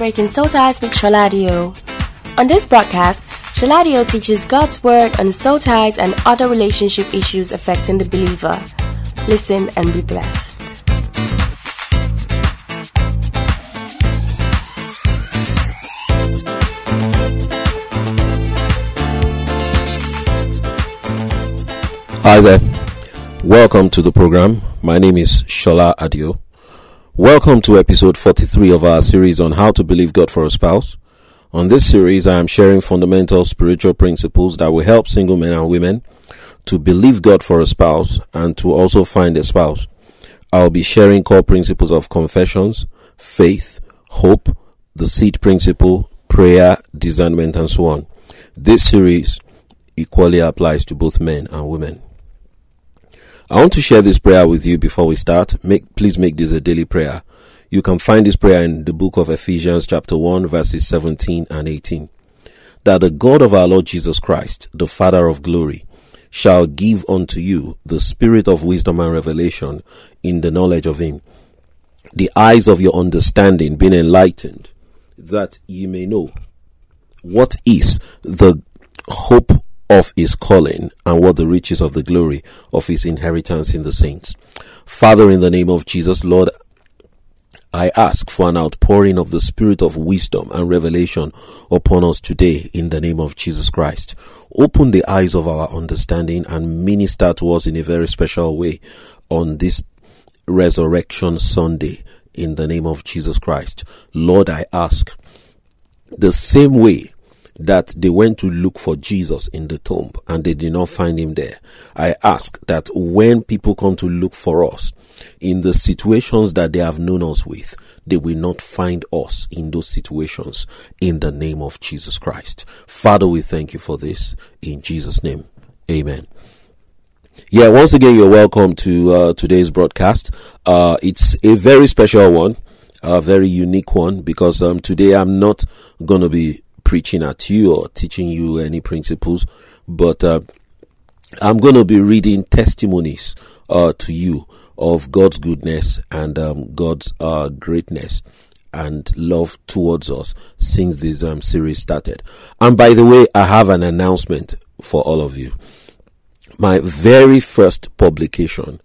Breaking Soul Ties with Sholadio. On this broadcast, Sholadio teaches God's Word on soul ties and other relationship issues affecting the believer. Listen and be blessed. Hi there. Welcome to the program. My name is Shola Adio. Welcome to episode 43 of our series on how to believe God for a spouse. On this series, I am sharing fundamental spiritual principles that will help single men and women to believe God for a spouse and to also find a spouse. I'll be sharing core principles of confessions, faith, hope, the seed principle, prayer, discernment, and so on. This series equally applies to both men and women. I want to share this prayer with you before we start. Make, please make this a daily prayer. You can find this prayer in the book of Ephesians chapter 1 verses 17 and 18. That the God of our Lord Jesus Christ, the Father of glory, shall give unto you the spirit of wisdom and revelation in the knowledge of him, the eyes of your understanding being enlightened, that ye may know what is the hope of his calling and what the riches of the glory of his inheritance in the saints. Father, in the name of Jesus, Lord, I ask for an outpouring of the spirit of wisdom and revelation upon us today in the name of Jesus Christ. Open the eyes of our understanding and minister to us in a very special way on this resurrection Sunday in the name of Jesus Christ. Lord, I ask the same way that they went to look for Jesus in the tomb and they did not find him there. I ask that when people come to look for us in the situations that they have known us with, they will not find us in those situations in the name of Jesus Christ. Father, we thank you for this in Jesus' name. Amen. Yeah, once again, you're welcome to uh, today's broadcast. Uh, it's a very special one, a very unique one, because um, today I'm not going to be preaching at you or teaching you any principles, but uh, I'm going to be reading testimonies uh, to you of God's goodness and um, God's uh, greatness and love towards us since this um, series started. And by the way, I have an announcement for all of you. My very first publication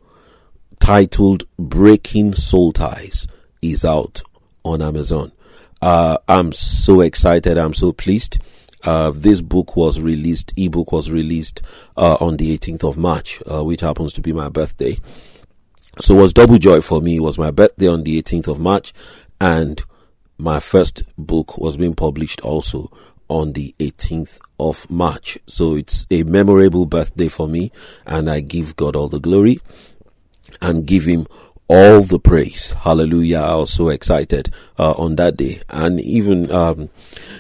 titled Breaking Soul Ties is out on Amazon. Uh, I'm so excited. I'm so pleased. Uh, this book was released, ebook was released uh, on the 18th of March, uh, which happens to be my birthday. So it was double joy for me. It was my birthday on the 18th of March, and my first book was being published also on the 18th of March. So it's a memorable birthday for me, and I give God all the glory and give Him all the praise. Hallelujah. I was so excited uh, on that day. And even um,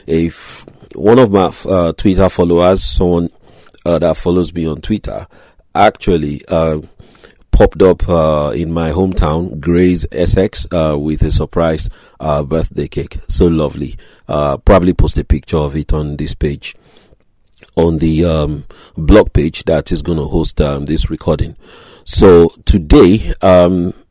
if one of my uh, Twitter followers, someone uh, that follows me on Twitter, actually uh, popped up uh, in my hometown, Grays, Essex, uh, with a surprise birthday cake. So lovely. probably post a picture of it on this page. On the um, blog page that is going to host um, this recording. So today, um,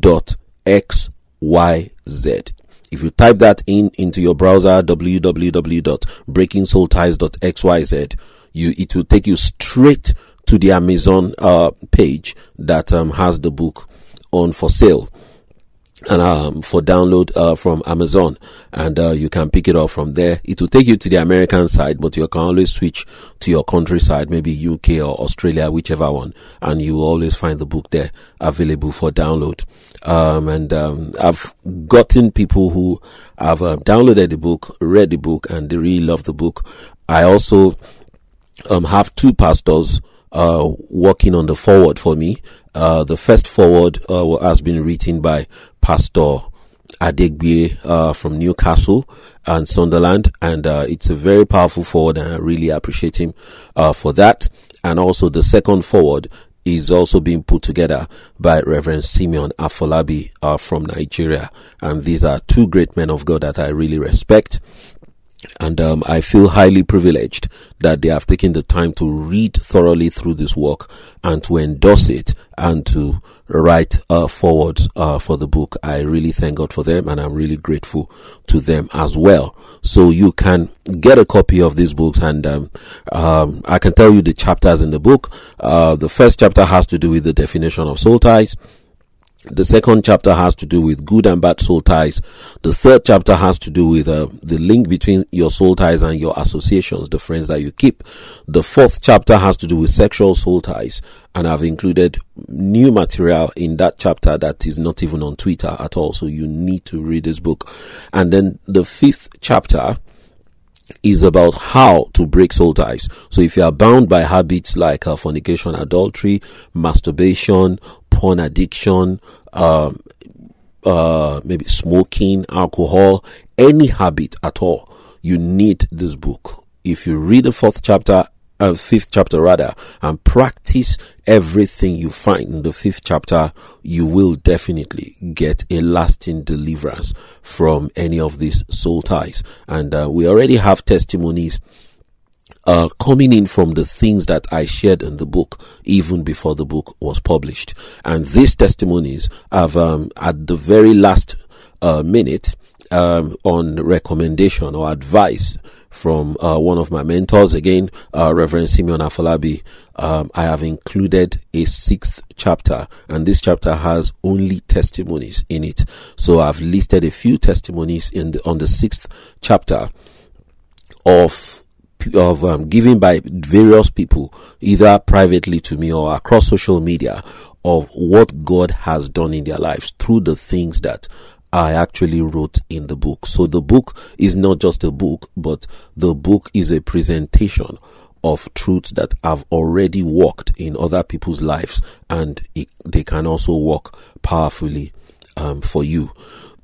dot xyz. If you type that in into your browser www.breakingsoulties.xyz, you it will take you straight to the Amazon uh, page that um, has the book on for sale and um, for download uh, from Amazon, and uh, you can pick it up from there. It will take you to the American side, but you can always switch to your country side, maybe UK or Australia, whichever one, and you will always find the book there available for download. Um, and um, I've gotten people who have uh, downloaded the book, read the book, and they really love the book. I also um, have two pastors uh, working on the foreword for me. Uh, the first foreword uh, has been written by Pastor Adegbe uh, from Newcastle and Sunderland, and uh, it's a very powerful foreword, and I really appreciate him uh, for that. And also the second foreword is also being put together by Reverend Simeon Afolabi uh, from Nigeria, and these are two great men of God that I really respect. And um, I feel highly privileged that they have taken the time to read thoroughly through this work and to endorse it and to write uh, forewords uh, for the book. I really thank God for them and I'm really grateful to them as well. So you can get a copy of these books and um, um, I can tell you the chapters in the book. Uh, the first chapter has to do with the definition of soul ties. The second chapter has to do with good and bad soul ties. The third chapter has to do with uh, the link between your soul ties and your associations, the friends that you keep. The fourth chapter has to do with sexual soul ties. And I've included new material in that chapter that is not even on Twitter at all. So you need to read this book. And then the fifth chapter is about how to break soul ties. So if you are bound by habits like uh, fornication, adultery, masturbation, porn addiction, um, uh, maybe smoking, alcohol, any habit at all, you need this book. If you read the fourth chapter, uh, fifth chapter rather, and practice everything you find in the fifth chapter, you will definitely get a lasting deliverance from any of these soul ties. And uh, we already have testimonies uh, coming in from the things that I shared in the book even before the book was published. And these testimonies have, um, at the very last uh, minute, um, on recommendation or advice from uh, one of my mentors, again, uh, Reverend Simeon Afolabi, um, I have included a sixth chapter, and this chapter has only testimonies in it. So I've listed a few testimonies in the, on the sixth chapter of of um, giving by various people, either privately to me or across social media, of what God has done in their lives through the things that I actually wrote in the book. So the book is not just a book, but the book is a presentation of truths that have already worked in other people's lives and it, they can also work powerfully um, for you.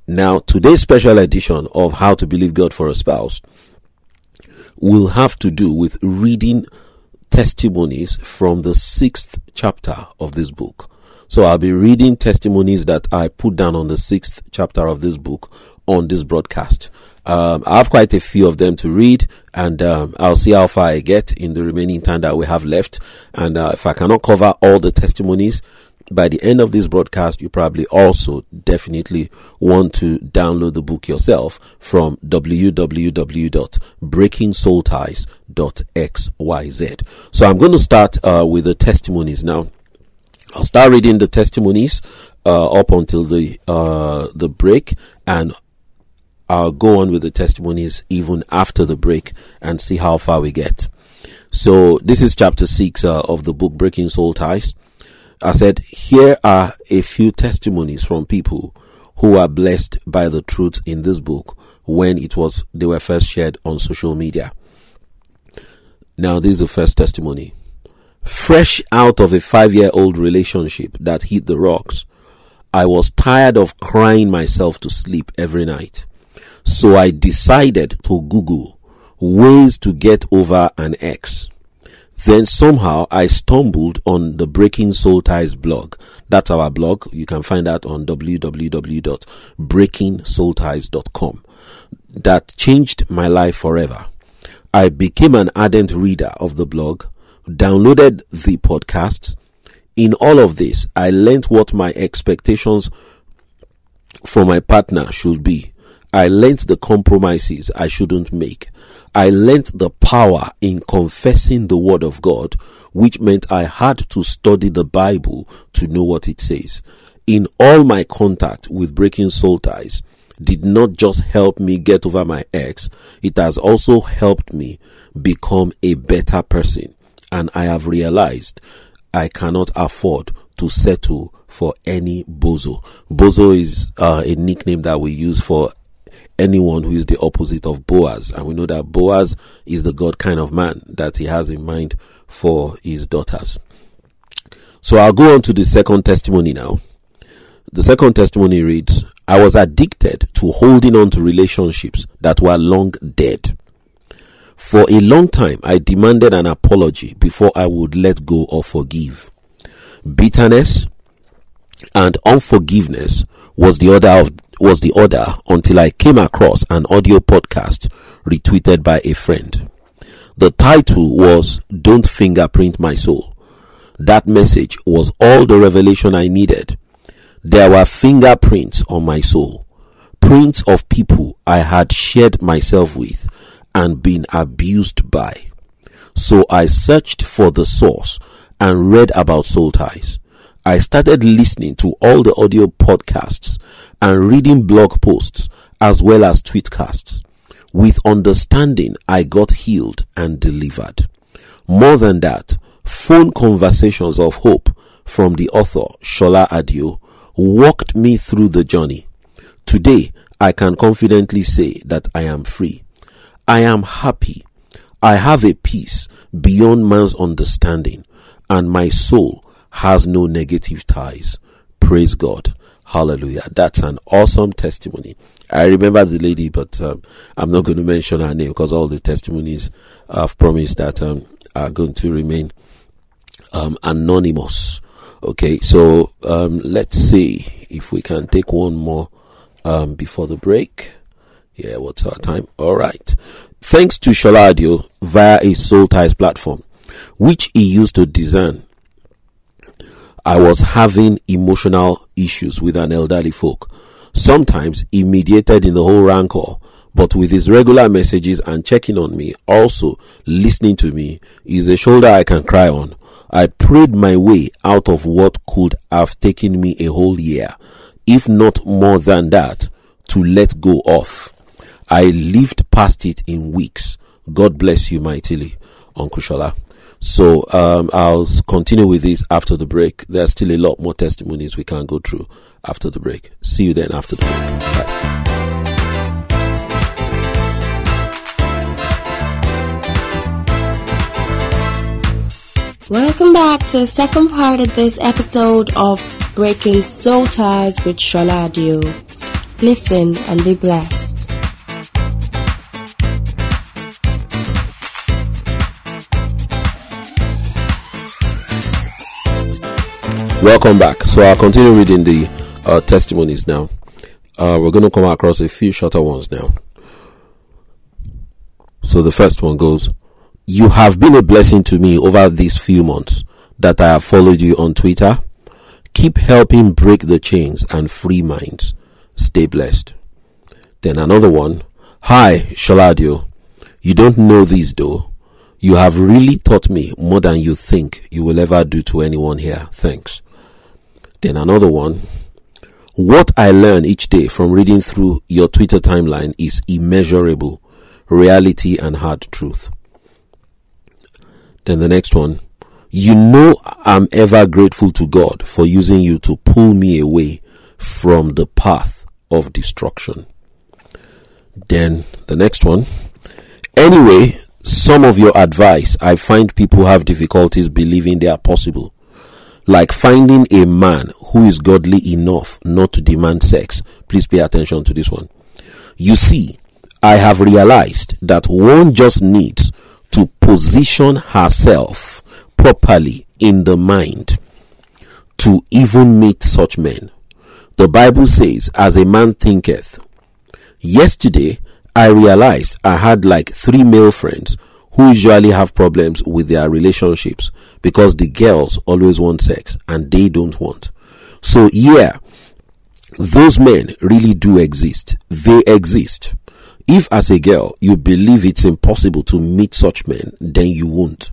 Now, today's special edition of How to Believe God for a Spouse will have to do with reading testimonies from the sixth chapter of this book. So I'll be reading testimonies that I put down on the sixth chapter of this book on this broadcast. Um, I have quite a few of them to read, and um, I'll see how far I get in the remaining time that we have left. And uh, if I cannot cover all the testimonies, by the end of this broadcast, you probably also definitely want to download the book yourself from www.breakingsoulties.xyz. So I'm going to start uh, with the testimonies now. I'll start reading the testimonies uh, up until the uh, the break, and I'll go on with the testimonies even after the break and see how far we get. So this is chapter six uh, of the book Breaking Soul Ties. I said, here are a few testimonies from people who are blessed by the truth in this book when it was they were first shared on social media. Now, this is the first testimony. Fresh out of a five year old relationship that hit the rocks, I was tired of crying myself to sleep every night. So I decided to Google ways to get over an ex. Then somehow I stumbled on the Breaking Soul Ties blog. That's our blog. You can find that on www.breakingsoulties.com. That changed my life forever. I became an ardent reader of the blog, downloaded the podcasts. In all of this, I learned what my expectations for my partner should be. I learned the compromises I shouldn't make. I learnt the power in confessing the word of God, which meant I had to study the Bible to know what it says. In all my contact with breaking soul ties, did not just help me get over my ex, it has also helped me become a better person. And I have realized I cannot afford to settle for any bozo. Bozo is uh, a nickname that we use for anyone who is the opposite of Boaz. And we know that Boaz is the God kind of man that he has in mind for his daughters. So I'll go on to the second testimony now. The second testimony reads I was addicted to holding on to relationships that were long dead. For a long time, I demanded an apology before I would let go or forgive. Bitterness and unforgiveness was the order of was the order until I came across an audio podcast retweeted by a friend. The title was Don't Fingerprint My Soul. That message was all the revelation I needed. There were fingerprints on my soul, prints of people I had shared myself with and been abused by. So I searched for the source and read about soul ties. I started listening to all the audio podcasts and reading blog posts as well as tweetcasts. With understanding, I got healed and delivered. More than that, phone conversations of hope from the author Shola Adio walked me through the journey. Today, I can confidently say that I am free. I am happy. I have a peace beyond man's understanding, and my soul has no negative ties. Praise God. Hallelujah. That's an awesome testimony. I remember the lady, but um, I'm not going to mention her name because all the testimonies I've promised that um, are going to remain um, anonymous. Okay, so um, let's see if we can take one more um, before the break. Yeah, what's our time? All right. Thanks to Sholadio via a Soul Ties platform, which he used to design, I was having emotional issues with an elderly folk. Sometimes he mediated in the whole rancor, but with his regular messages and checking on me, also listening to me, is a shoulder I can cry on. I prayed my way out of what could have taken me a whole year, if not more than that, to let go of. I lived past it in weeks. God bless you mightily, Uncle Shola. So um, I'll continue with this after the break. There's still a lot more testimonies we can go through after the break. See you then after the break. Bye. Welcome back to the second part of this episode of Breaking Soul Ties with Shola Sholadio. Listen and be blessed. Welcome back. So I'll continue reading the uh, testimonies now. Uh, we're going to come across a few shorter ones now. So the first one goes, You have been a blessing to me over these few months that I have followed you on Twitter. Keep helping break the chains and free minds. Stay blessed. Then another one, Hi, Sholadio. You don't know this though. You have really taught me more than you think you will ever do to anyone here. Thanks. Then another one. What I learn each day from reading through your Twitter timeline is immeasurable reality and hard truth. Then the next one. You know I'm ever grateful to God for using you to pull me away from the path of destruction. Then the next one. Anyway, some of your advice I find people have difficulties believing they are possible like finding a man who is godly enough not to demand sex. Please pay attention to this one. You see, I have realized that one just needs to position herself properly in the mind to even meet such men. The Bible says, as a man thinketh. Yesterday, I realized I had like three male friends who usually have problems with their relationships because the girls always want sex and they don't want. So, yeah, those men really do exist. They exist. If, as a girl, you believe it's impossible to meet such men, then you won't.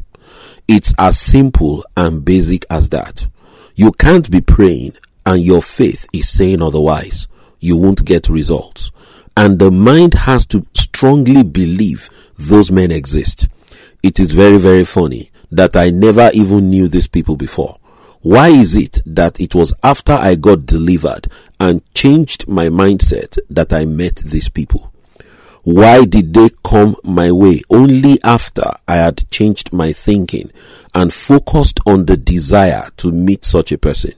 It's as simple and basic as that. You can't be praying and your faith is saying otherwise. You won't get results. And the mind has to strongly believe those men exist. It is very, very funny that I never even knew these people before. Why is it that it was after I got delivered and changed my mindset that I met these people? Why did they come my way only after I had changed my thinking and focused on the desire to meet such a person?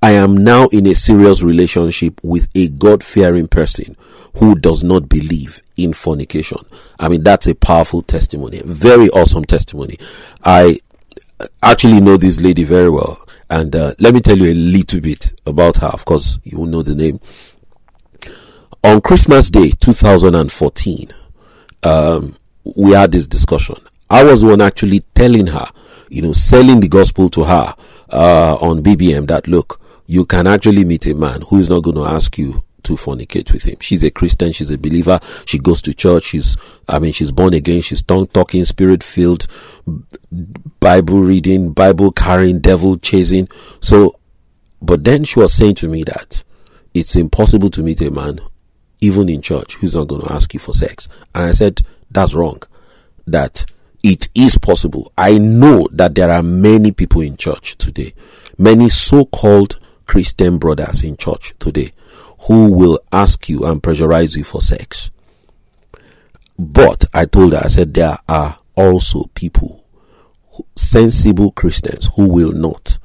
I am now in a serious relationship with a God fearing person who does not believe in fornication. I mean, that's a powerful testimony, very awesome testimony. I actually know this lady very well. And uh, let me tell you a little bit about her. Of course, you know the name. On Christmas Day 2014, um, we had this discussion. I was the one actually telling her, you know, selling the gospel to her uh, on BBM that look, you can actually meet a man who is not going to ask you to fornicate with him. She's a Christian. She's a believer. She goes to church. She's, I mean, she's born again. She's tongue talking, spirit filled, Bible reading, Bible carrying, devil chasing. So, but then she was saying to me that it's impossible to meet a man, even in church, who's not going to ask you for sex. And I said, that's wrong. That it is possible. I know that there are many people in church today, many so called Christian brothers in church today who will ask you and pressurize you for sex. But I told her, I said, there are also people, sensible Christians, who will not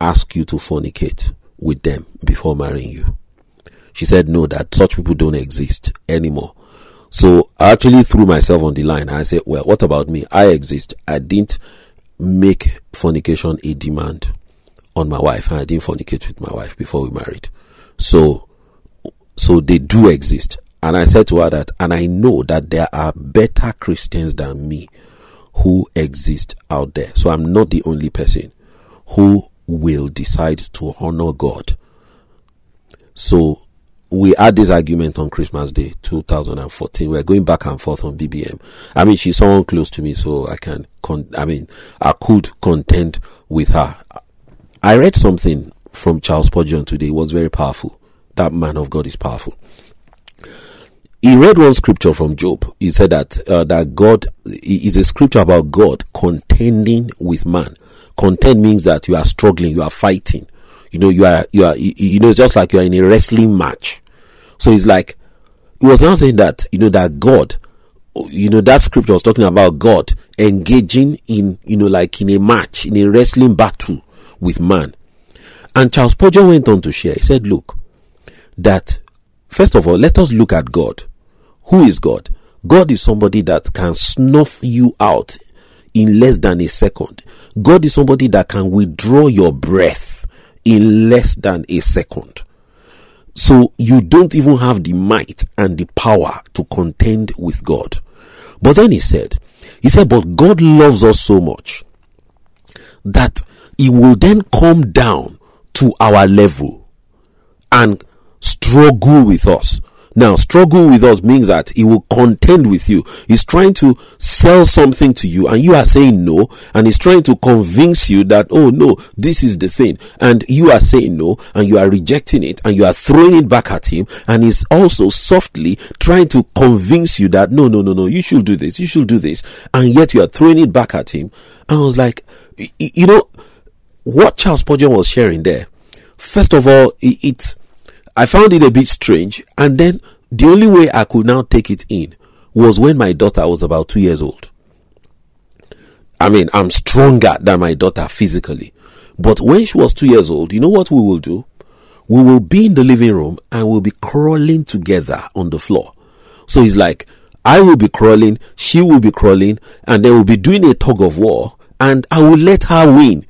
ask you to fornicate with them before marrying you. She said, no, that such people don't exist anymore. So I actually threw myself on the line. I said, well, what about me? I exist. I didn't make fornication a demand on my wife and I didn't fornicate with my wife before we married. So so they do exist. And I said to her that, and I know that there are better Christians than me who exist out there. So I'm not the only person who will decide to honor God. So we had this argument on Christmas Day 2014. We're going back and forth on BBM. I mean, she's someone close to me, so I can, con- I mean, I could contend with her. I read something from Charles Spurgeon today. It was very powerful that man of God is powerful. He read one scripture from Job. He said that uh, that God is a scripture about God contending with man. Contend means that you are struggling, you are fighting. You know, you are you are you know just like you are in a wrestling match. So it's like he was now saying that you know that God, you know that scripture was talking about God engaging in you know like in a match in a wrestling battle with man. And Charles Spurgeon went on to share. He said, "Look, that first of all, let us look at God. Who is God? God is somebody that can snuff you out in less than a second. God is somebody that can withdraw your breath in less than a second. So you don't even have the might and the power to contend with God. But then he said, he said, but God loves us so much that he will then come down to our level and struggle with us. Now, struggle with us means that he will contend with you. He's trying to sell something to you and you are saying no. And he's trying to convince you that, oh no, this is the thing. And you are saying no and you are rejecting it and you are throwing it back at him. And he's also softly trying to convince you that, no, no, no, no, you should do this. You should do this. And yet you are throwing it back at him. And I was like, you know, what Charles Spurgeon was sharing there. First of all, it I found it a bit strange. And then the only way I could now take it in was when my daughter was about two years old. I mean, I'm stronger than my daughter physically. But when she was two years old, you know what we will do? We will be in the living room and we'll be crawling together on the floor. So it's like, I will be crawling, she will be crawling, and then we'll be doing a tug of war, and I will let her win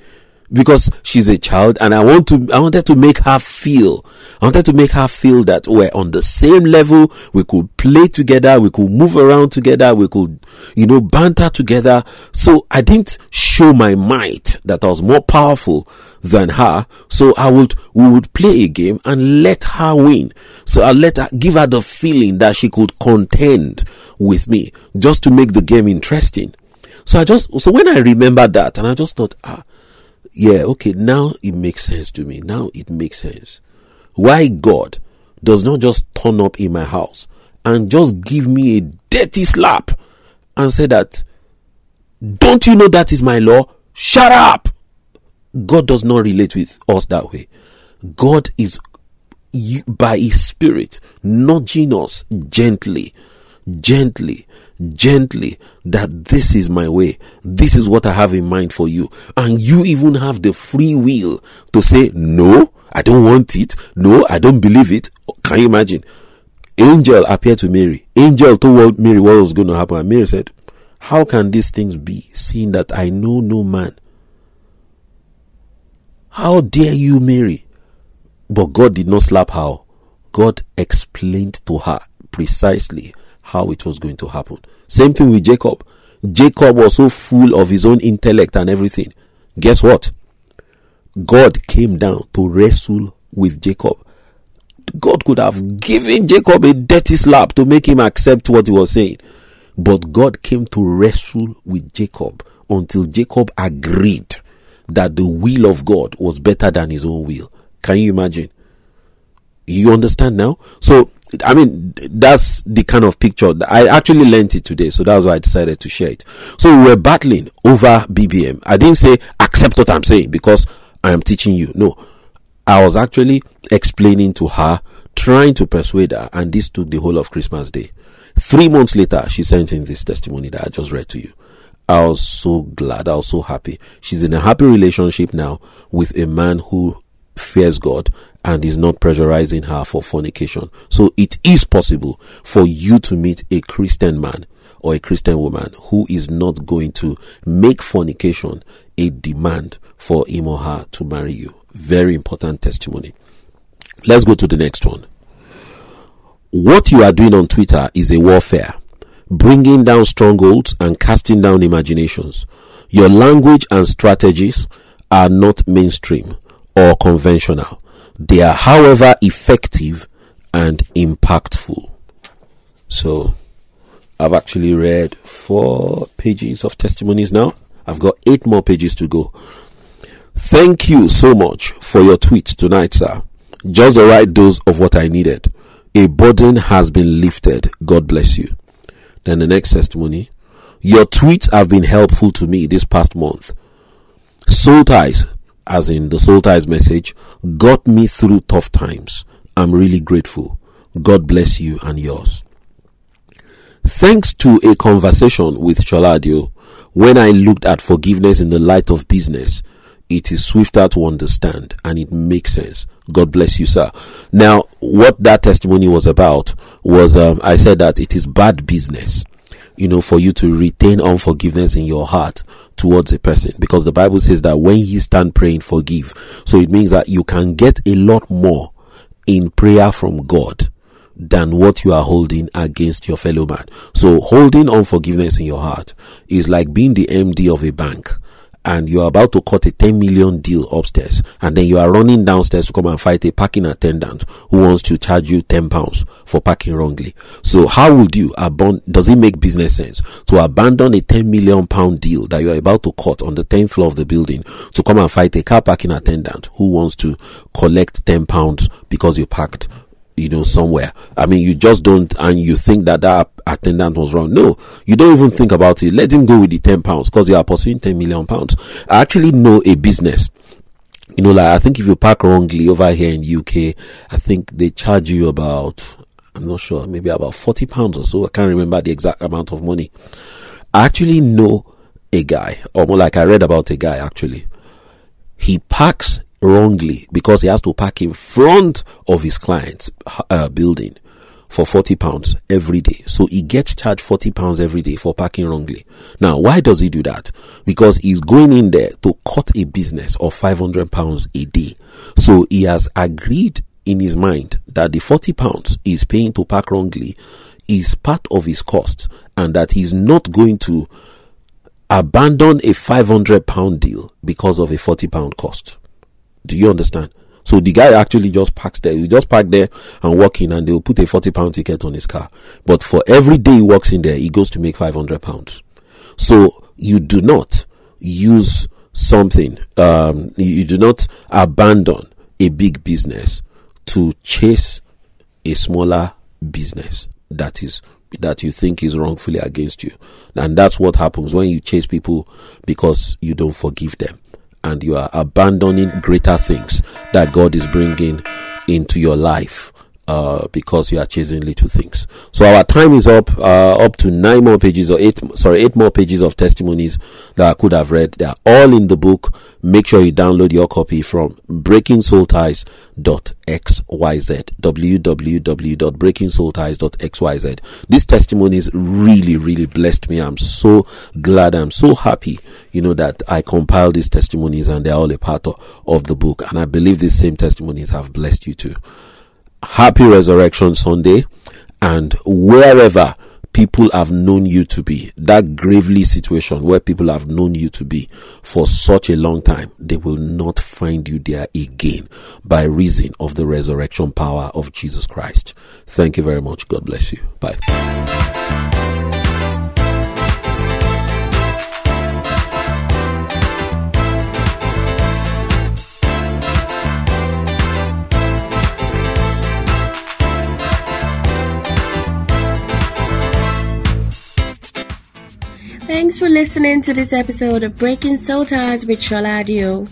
because she's a child and I want to I wanted to make her feel I wanted to make her feel that we're on the same level we could play together we could move around together we could you know banter together. So I didn't show my might that I was more powerful than her. So I would we would play a game and let her win. So I let her give her the feeling that she could contend with me just to make the game interesting. So I just so when I remember that and I just thought ah yeah, okay, now it makes sense to me. Now it makes sense. Why God does not just turn up in my house and just give me a dirty slap and say that, don't you know that is my law? Shut up! God does not relate with us that way. God is by His Spirit nudging us gently, gently gently that this is my way. This is what I have in mind for you. And you even have the free will to say, no, I don't want it. No, I don't believe it. Can you imagine? Angel appeared to Mary. Angel told Mary what was going to happen. And Mary said, How can these things be, seeing that I know no man? How dare you, Mary? But God did not slap her. God explained to her precisely how it was going to happen. Same thing with Jacob. Jacob was so full of his own intellect and everything. Guess what? God came down to wrestle with Jacob. God could have given Jacob a dirty slap to make him accept what he was saying. But God came to wrestle with Jacob until Jacob agreed that the will of God was better than his own will. Can you imagine? You understand now? So, I mean, that's the kind of picture I actually learned it today. So that's why I decided to share it. So we were battling over BBM. I didn't say accept what I'm saying because I am teaching you. No, I was actually explaining to her, trying to persuade her, and this took the whole of Christmas Day. Three months later, she sent in this testimony that I just read to you. I was so glad. I was so happy. She's in a happy relationship now with a man who fears God and is not pressurizing her for fornication. So it is possible for you to meet a Christian man or a Christian woman who is not going to make fornication a demand for him or her to marry you. Very important testimony. Let's go to the next one. What you are doing on Twitter is a warfare, bringing down strongholds and casting down imaginations. Your language and strategies are not mainstream or conventional. They are, however, effective and impactful. So, I've actually read four pages of testimonies now. I've got eight more pages to go. Thank you so much for your tweet tonight, sir. Just the right dose of what I needed. A burden has been lifted. God bless you. Then the next testimony. Your tweets have been helpful to me this past month. Soul ties, as in the soul ties message, got me through tough times. I'm really grateful. God bless you and yours. Thanks to a conversation with Sholadio, when I looked at forgiveness in the light of business, it is swifter to understand and it makes sense. God bless you, sir. Now, what that testimony was about was um, I said that it is bad business, you know, for you to retain unforgiveness in your heart towards a person because the Bible says that when you stand praying, forgive. So it means that you can get a lot more in prayer from God than what you are holding against your fellow man. So holding unforgiveness in your heart is like being the MD of a bank and you are about to cut a 10 million deal upstairs and then you are running downstairs to come and fight a parking attendant who wants to charge you 10 pounds for parking wrongly. So how would you abandon, does it make business sense to abandon a 10 million pound deal that you are about to cut on the 10th floor of the building to come and fight a car parking attendant who wants to collect 10 pounds because you parked you know, somewhere. I mean, you just don't, and you think that that attendant was wrong. No, you don't even think about it. Let him go with the 10 pounds because you are pursuing 10 million pounds. I actually know a business. You know, like I think if you park wrongly over here in UK, I think they charge you about, I'm not sure, maybe about 40 pounds or so. I can't remember the exact amount of money. I actually know a guy, or more like I read about a guy actually. He parks wrongly because he has to park in front of his client's uh, building for 40 pounds every day. So he gets charged 40 pounds every day for parking wrongly. Now, why does he do that? Because he's going in there to cut a business of 500 pounds a day. So he has agreed in his mind that the 40 pounds he's paying to park wrongly is part of his cost and that he's not going to abandon a 500 pound deal because of a 40 pound cost. Do you understand? So the guy actually just parks there. He just park there and walk in and they'll put a 40 pound ticket on his car. But for every day he walks in there, he goes to make 500 pounds. So you do not use something, um, you do not abandon a big business to chase a smaller business that is that you think is wrongfully against you. And that's what happens when you chase people because you don't forgive them and you are abandoning greater things that God is bringing into your life uh, because you are chasing little things. So our time is up, uh, up to nine more pages or eight, sorry, eight more pages of testimonies that I could have read. They are all in the book. Make sure you download your copy from breakingsoulties.xyz, www.breakingsoulties.xyz. These testimonies really, really blessed me. I'm so glad. I'm so happy, you know, that I compiled these testimonies and they're all a part of, of the book. And I believe these same testimonies have blessed you too happy resurrection Sunday and wherever people have known you to be, that gravely situation where people have known you to be for such a long time, they will not find you there again by reason of the resurrection power of Jesus Christ. Thank you very much. God bless you. Bye. Thanks for listening to this episode of Breaking Soul Ties with Sholadio.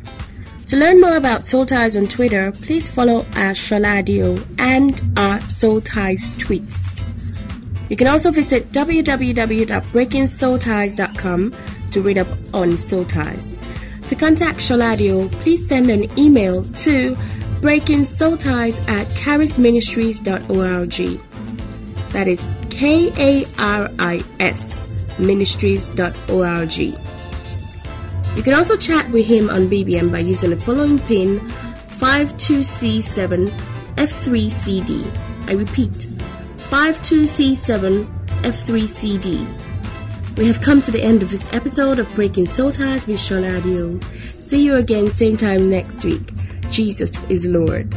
To learn more about Soul Ties on Twitter, please follow our Sholadio and our Soul Ties tweets. You can also visit www.breakingsoulties.com to read up on Soul Ties. To contact Sholadio, please send an email to breakingsoulties at karisministries.org. That is K A R I S ministries.org. You can also chat with him on BBM by using the following pin 52C7F3CD. I repeat, 52C7F3CD. We have come to the end of this episode of Breaking Soul Ties with Sholadio. See you again same time next week. Jesus is Lord.